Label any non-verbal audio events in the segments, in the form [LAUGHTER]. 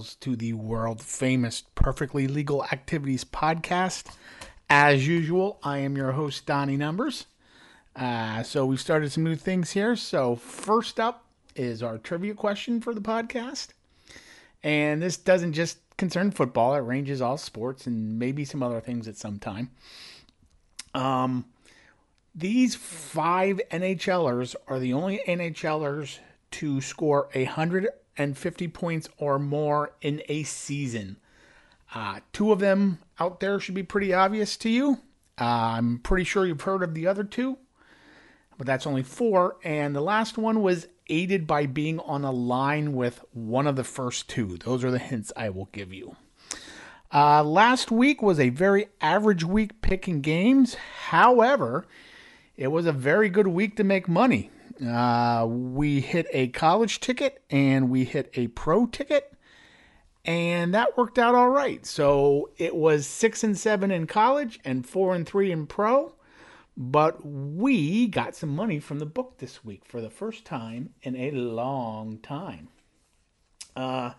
yourselves to the world famous Perfectly Legal Activities podcast. As usual, I am your host, Donnie Numbers. Uh, so we've started some new things here. So, first up is our trivia question for the podcast. And this doesn't just concern football, it ranges all sports and maybe some other things at some time. Um, these five NHLers are the only NHLers to score 150 points or more in a season. Uh, two of them out there should be pretty obvious to you. Uh, I'm pretty sure you've heard of the other two, but that's only four. And the last one was aided by being on a line with one of the first two. Those are the hints I will give you. Uh, last week was a very average week picking games. However, it was a very good week to make money. Uh, we hit a college ticket and we hit a pro ticket, and that worked out all right. So it was six and seven in college and four and three in pro. But we got some money from the book this week for the first time in a long time. Uh,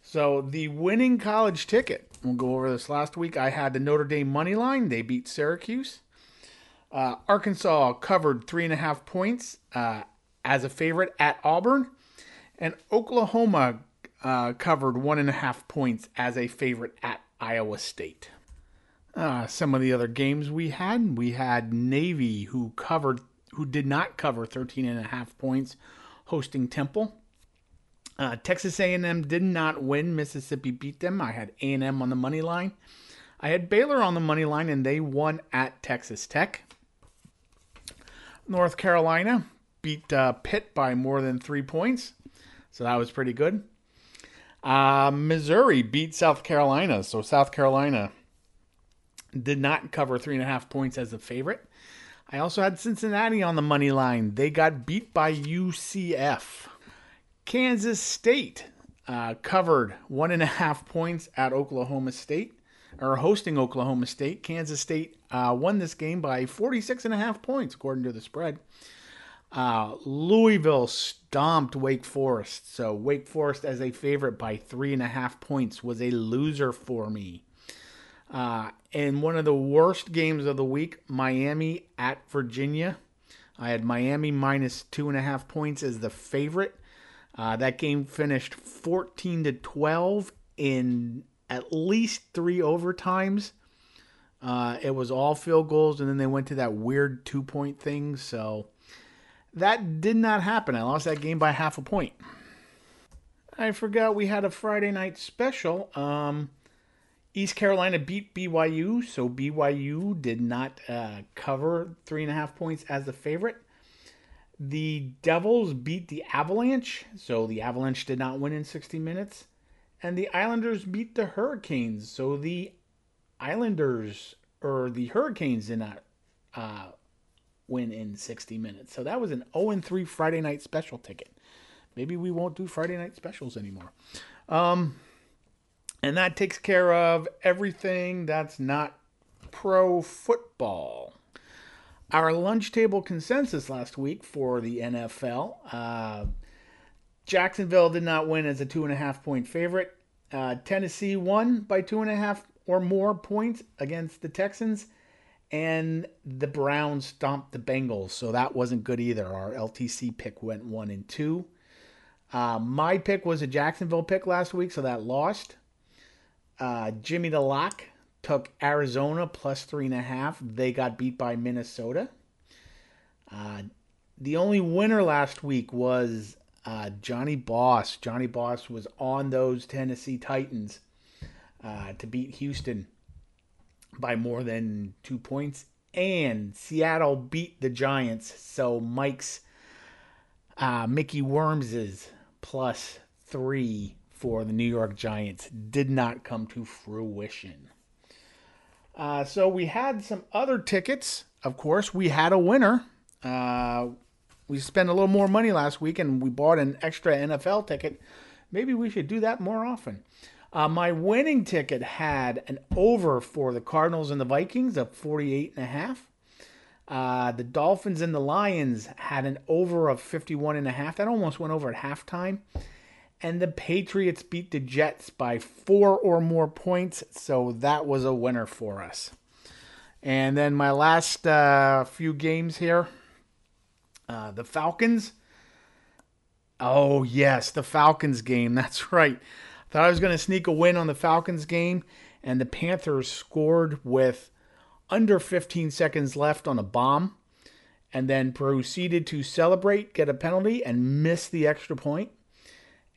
so the winning college ticket, we'll go over this last week. I had the Notre Dame money line. They beat Syracuse. Uh, Arkansas covered three and a half points uh, as a favorite at Auburn, and Oklahoma uh, covered one and a half points as a favorite at Iowa State. Uh, some of the other games we had, we had Navy who covered, who did not cover 13 and a half points, hosting Temple. Uh, Texas A&M did not win. Mississippi beat them. I had A&M on the money line. I had Baylor on the money line, and they won at Texas Tech. North Carolina beat uh, Pitt by more than three points, so that was pretty good. Uh, Missouri beat South Carolina, so South Carolina did not cover three and a half points as a favorite. I also had Cincinnati on the money line. They got beat by UCF. Kansas State uh, covered one and a half points at Oklahoma State, or hosting Oklahoma State. Kansas State uh, won this game by 46 and a half points, according to the spread. Uh, Louisville stomped Wake Forest. So Wake Forest as a favorite by three and a half points was a loser for me. Uh, and one of the worst games of the week, Miami at Virginia. I had Miami minus two and a half points as the favorite. Uh, that game finished 14 to 12 in at least three overtimes. Uh, it was all field goals, and then they went to that weird two point thing. So that did not happen. I lost that game by half a point. I forgot we had a Friday night special. Um, East Carolina beat BYU, so BYU did not uh, cover three and a half points as the favorite. The Devils beat the Avalanche, so the Avalanche did not win in 60 minutes. And the Islanders beat the Hurricanes, so the Islanders or the Hurricanes did not uh, win in 60 minutes. So that was an 0 3 Friday night special ticket. Maybe we won't do Friday night specials anymore. Um, and that takes care of everything that's not pro football. Our lunch table consensus last week for the NFL uh, Jacksonville did not win as a two and a half point favorite. Uh, Tennessee won by two and a half or more points against the Texans, and the Browns stomped the Bengals, so that wasn't good either. Our LTC pick went one and two. Uh, my pick was a Jacksonville pick last week, so that lost. Uh, Jimmy the Lock took Arizona plus three and a half. They got beat by Minnesota. Uh, the only winner last week was uh, Johnny Boss. Johnny Boss was on those Tennessee Titans uh, to beat Houston by more than two points. And Seattle beat the Giants. So Mike's uh, Mickey Worms's plus three for the New York Giants did not come to fruition. Uh, so we had some other tickets. Of course, we had a winner. Uh, we spent a little more money last week and we bought an extra NFL ticket. Maybe we should do that more often. Uh, my winning ticket had an over for the Cardinals and the Vikings of 48 and a half. Uh, the Dolphins and the Lions had an over of 51 and a half. That almost went over at halftime. And the Patriots beat the Jets by four or more points, so that was a winner for us. And then my last uh, few games here uh, the Falcons. Oh, yes, the Falcons game. [LAUGHS] That's right. Thought I was going to sneak a win on the Falcons game, and the Panthers scored with under 15 seconds left on a bomb and then proceeded to celebrate, get a penalty, and miss the extra point,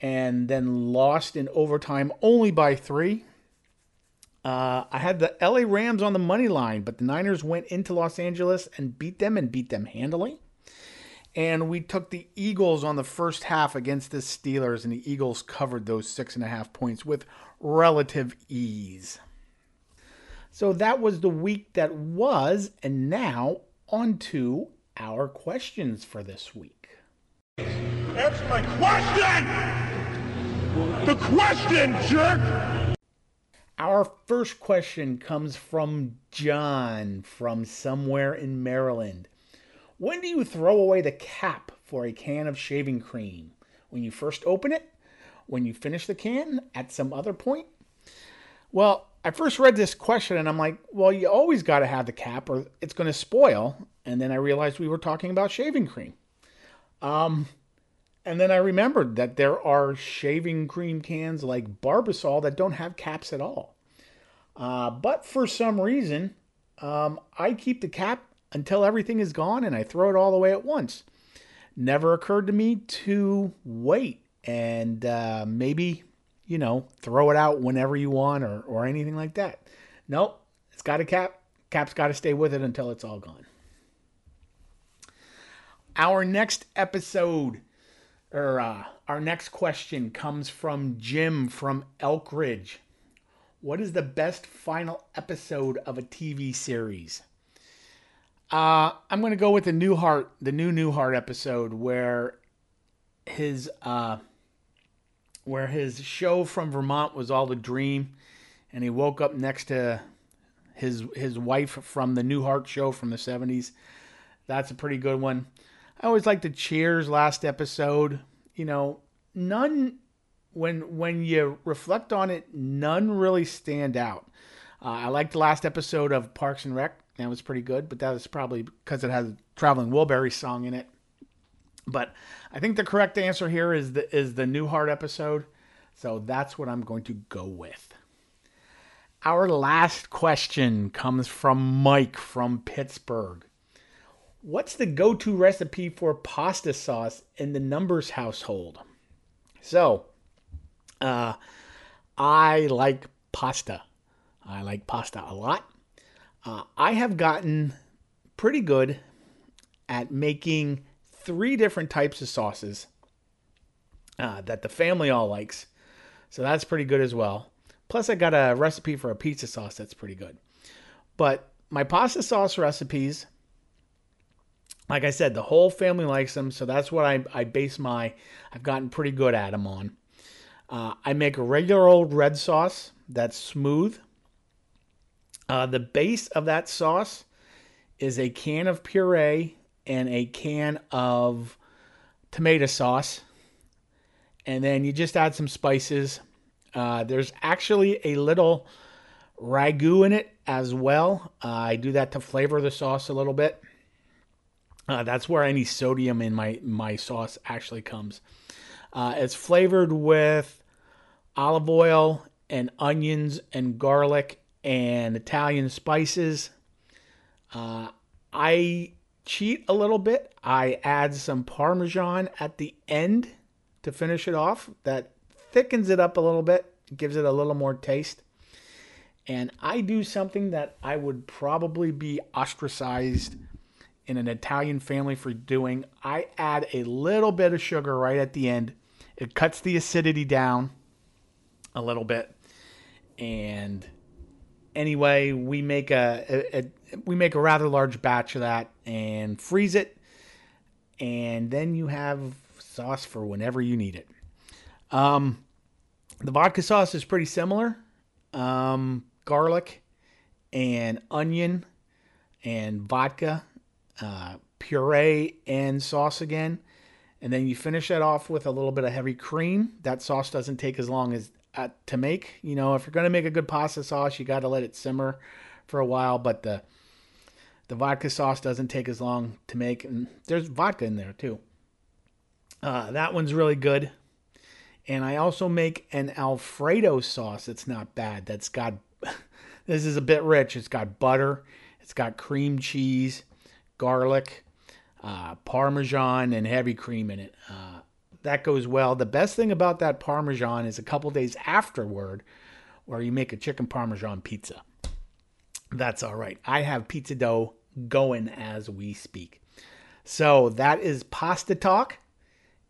and then lost in overtime only by three. Uh, I had the LA Rams on the money line, but the Niners went into Los Angeles and beat them and beat them handily. And we took the Eagles on the first half against the Steelers, and the Eagles covered those six and a half points with relative ease. So that was the week that was, and now on to our questions for this week. Answer my question! The question, jerk! Our first question comes from John from somewhere in Maryland. When do you throw away the cap for a can of shaving cream? When you first open it? When you finish the can? At some other point? Well, I first read this question and I'm like, well, you always got to have the cap or it's going to spoil. And then I realized we were talking about shaving cream. Um, and then I remembered that there are shaving cream cans like Barbasol that don't have caps at all. Uh, but for some reason, um, I keep the cap until everything is gone and I throw it all away at once. Never occurred to me to wait and uh, maybe, you know, throw it out whenever you want or, or anything like that. Nope, it's got a cap. Cap's got to stay with it until it's all gone. Our next episode, or uh, our next question comes from Jim from Elkridge. What is the best final episode of a TV series? Uh, I'm going to go with the Newhart, the new Newhart episode where his uh, where his show from Vermont was all a dream, and he woke up next to his his wife from the Newhart show from the 70s. That's a pretty good one. I always like the Cheers last episode. You know, none when when you reflect on it, none really stand out. Uh, I like the last episode of Parks and Rec. That was pretty good, but that was probably because it has a Traveling Wilbury song in it. But I think the correct answer here is the is the Newhart episode. So that's what I'm going to go with. Our last question comes from Mike from Pittsburgh. What's the go to recipe for pasta sauce in the Numbers household? So, uh, I like pasta. I like pasta a lot. Uh, I have gotten pretty good at making three different types of sauces uh, that the family all likes. So that's pretty good as well. Plus, I got a recipe for a pizza sauce that's pretty good. But my pasta sauce recipes like I said, the whole family likes them, so that's what I, I base my. I've gotten pretty good at them on. Uh, I make a regular old red sauce that's smooth. Uh, the base of that sauce is a can of puree and a can of tomato sauce, and then you just add some spices. Uh, there's actually a little ragu in it as well. Uh, I do that to flavor the sauce a little bit. Uh, that's where any sodium in my my sauce actually comes. Uh, it's flavored with olive oil and onions and garlic and Italian spices. Uh, I cheat a little bit. I add some Parmesan at the end to finish it off. That thickens it up a little bit, gives it a little more taste. And I do something that I would probably be ostracized in an Italian family for doing. I add a little bit of sugar right at the end. It cuts the acidity down a little bit. And anyway, we make a, a, a we make a rather large batch of that and freeze it. And then you have sauce for whenever you need it. Um, the vodka sauce is pretty similar. Um, garlic and onion and vodka uh, puree and sauce again, and then you finish that off with a little bit of heavy cream. That sauce doesn't take as long as uh, to make. You know, if you're going to make a good pasta sauce, you got to let it simmer for a while. But the the vodka sauce doesn't take as long to make, and there's vodka in there too. Uh, that one's really good. And I also make an Alfredo sauce. It's not bad. That's got [LAUGHS] this is a bit rich. It's got butter, it's got cream cheese, garlic, uh, parmesan, and heavy cream in it. Uh, that goes well. The best thing about that parmesan is a couple days afterward, where you make a chicken parmesan pizza. That's all right. I have pizza dough going as we speak. So that is pasta talk.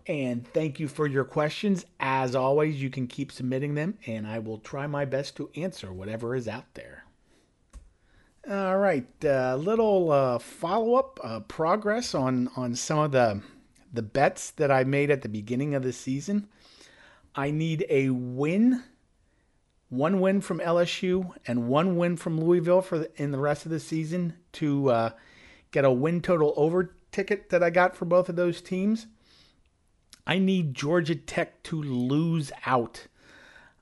And thank you for your questions. As always, you can keep submitting them, and I will try my best to answer whatever is out there. All right, a uh, little uh, follow up uh, progress on on some of the the bets that I made at the beginning of the season. I need a win, one win from LSU and one win from Louisville for the, in the rest of the season to uh, get a win total over ticket that I got for both of those teams. I need Georgia Tech to lose out.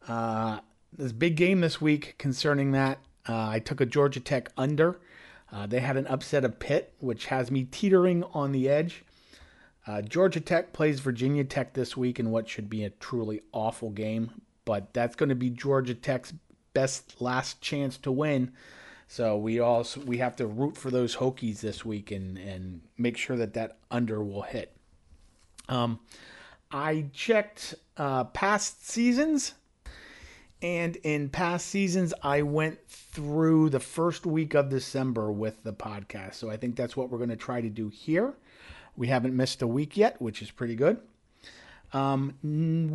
Uh, this big game this week concerning that. Uh, I took a Georgia Tech under. Uh, they had an upset of Pitt, which has me teetering on the edge. Uh, Georgia Tech plays Virginia Tech this week in what should be a truly awful game, but that's going to be Georgia Tech's best last chance to win. So we also we have to root for those Hokies this week and and make sure that that under will hit. Um, I checked uh, past seasons, and in past seasons, I went through the first week of December with the podcast. So I think that's what we're going to try to do here. We haven't missed a week yet, which is pretty good. Um,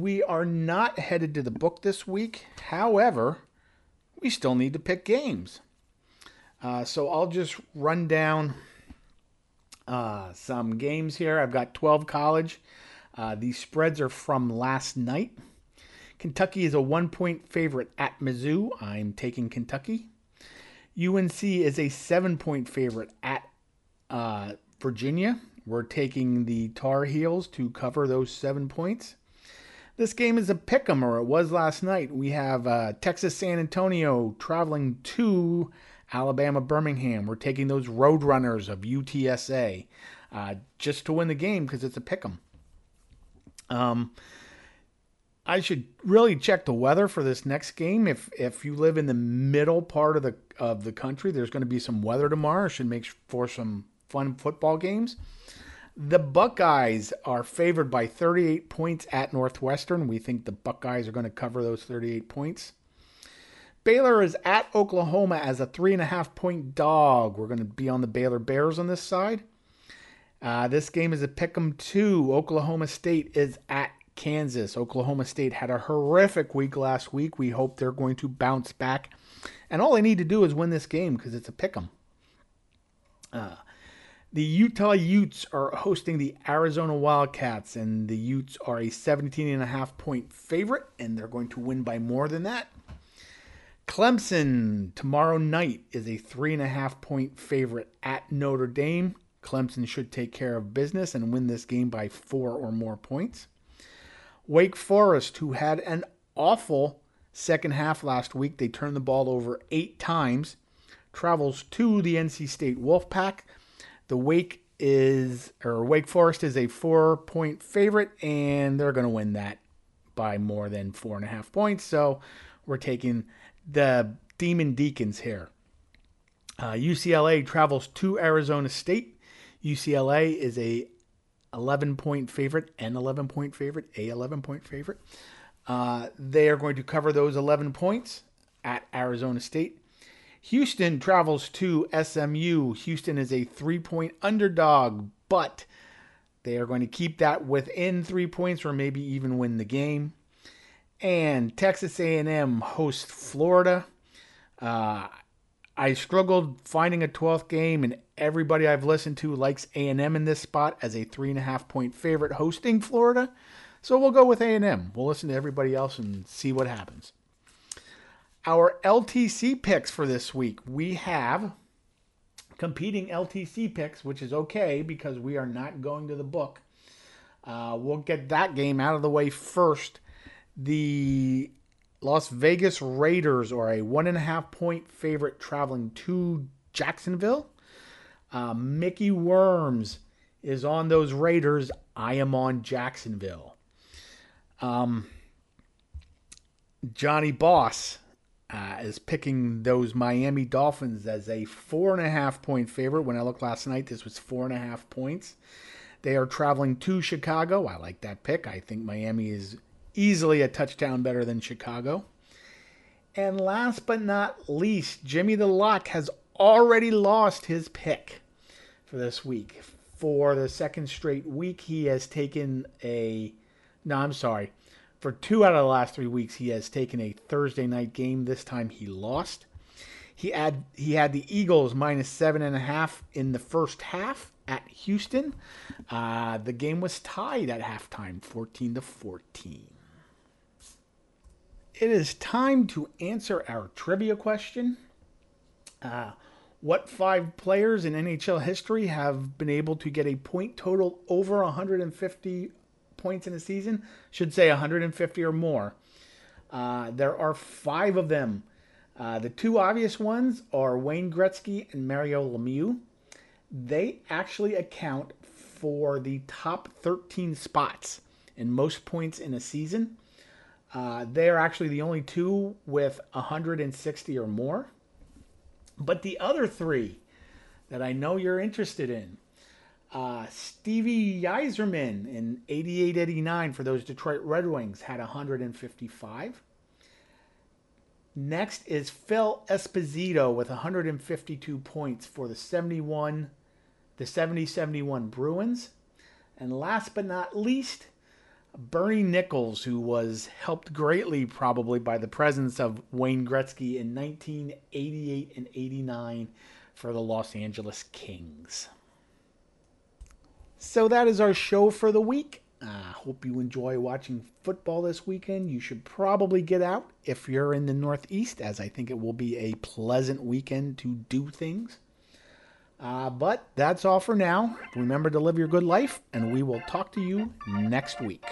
we are not headed to the book this week. However, we still need to pick games. Uh, so I'll just run down uh, some games here. I've got 12 college. Uh, these spreads are from last night. Kentucky is a one point favorite at Mizzou. I'm taking Kentucky. UNC is a seven point favorite at uh, Virginia. We're taking the Tar Heels to cover those seven points. This game is a pick 'em, or it was last night. We have uh, Texas San Antonio traveling to Alabama Birmingham. We're taking those Roadrunners of UTSA uh, just to win the game because it's a pick 'em. Um, I should really check the weather for this next game. If if you live in the middle part of the of the country, there's going to be some weather tomorrow. Should make for some fun football games. The Buckeyes are favored by 38 points at Northwestern. We think the Buckeyes are going to cover those 38 points. Baylor is at Oklahoma as a three and a half point dog. We're going to be on the Baylor Bears on this side. Uh, this game is a pick 'em two. Oklahoma State is at Kansas. Oklahoma State had a horrific week last week. We hope they're going to bounce back. And all they need to do is win this game because it's a pick 'em. Uh, the Utah Utes are hosting the Arizona Wildcats, and the Utes are a 17 and a half point favorite, and they're going to win by more than that. Clemson tomorrow night is a three and a half point favorite at Notre Dame. Clemson should take care of business and win this game by four or more points. Wake Forest, who had an awful second half last week, they turned the ball over eight times, travels to the NC State Wolfpack. The Wake is, or Wake Forest is a four point favorite, and they're going to win that by more than four and a half points. So we're taking the Demon Deacons here. Uh, UCLA travels to Arizona State. UCLA is a 11 point favorite, an 11 point favorite, a 11 point favorite. Uh, they are going to cover those 11 points at Arizona State. Houston travels to SMU. Houston is a three point underdog, but they are going to keep that within three points or maybe even win the game. And Texas A&M hosts Florida. Uh, I struggled finding a 12th game, and everybody I've listened to likes A&M in this spot as a three and a half point favorite hosting Florida. So we'll go with A&M. We'll listen to everybody else and see what happens. Our LTC picks for this week, we have competing LTC picks, which is okay because we are not going to the book. Uh, we'll get that game out of the way first. The Las Vegas Raiders are a one and a half point favorite traveling to Jacksonville. Uh, Mickey Worms is on those Raiders. I am on Jacksonville. Um, Johnny Boss uh, is picking those Miami Dolphins as a four and a half point favorite. When I looked last night, this was four and a half points. They are traveling to Chicago. I like that pick. I think Miami is easily a touchdown better than Chicago. And last but not least, Jimmy the Lock has already lost his pick for this week. For the second straight week, he has taken a. No, I'm sorry. For two out of the last three weeks, he has taken a Thursday night game. This time he lost. He had he had the Eagles minus seven and a half in the first half at Houston. Uh, the game was tied at halftime, 14 to 14. It is time to answer our trivia question. Uh, what five players in NHL history have been able to get a point total over 150 points in a season? Should say 150 or more. Uh, there are five of them. Uh, the two obvious ones are Wayne Gretzky and Mario Lemieux. They actually account for the top 13 spots in most points in a season. Uh, they're actually the only two with 160 or more. But the other three that I know you're interested in uh, Stevie Yzerman in 88 89 for those Detroit Red Wings had 155. Next is Phil Esposito with 152 points for the 71 the 70 71 Bruins. And last but not least, Bernie Nicholls, who was helped greatly probably by the presence of Wayne Gretzky in 1988 and 89 for the Los Angeles Kings. So that is our show for the week. I uh, hope you enjoy watching football this weekend. You should probably get out if you're in the Northeast, as I think it will be a pleasant weekend to do things. Uh, but that's all for now. Remember to live your good life, and we will talk to you next week.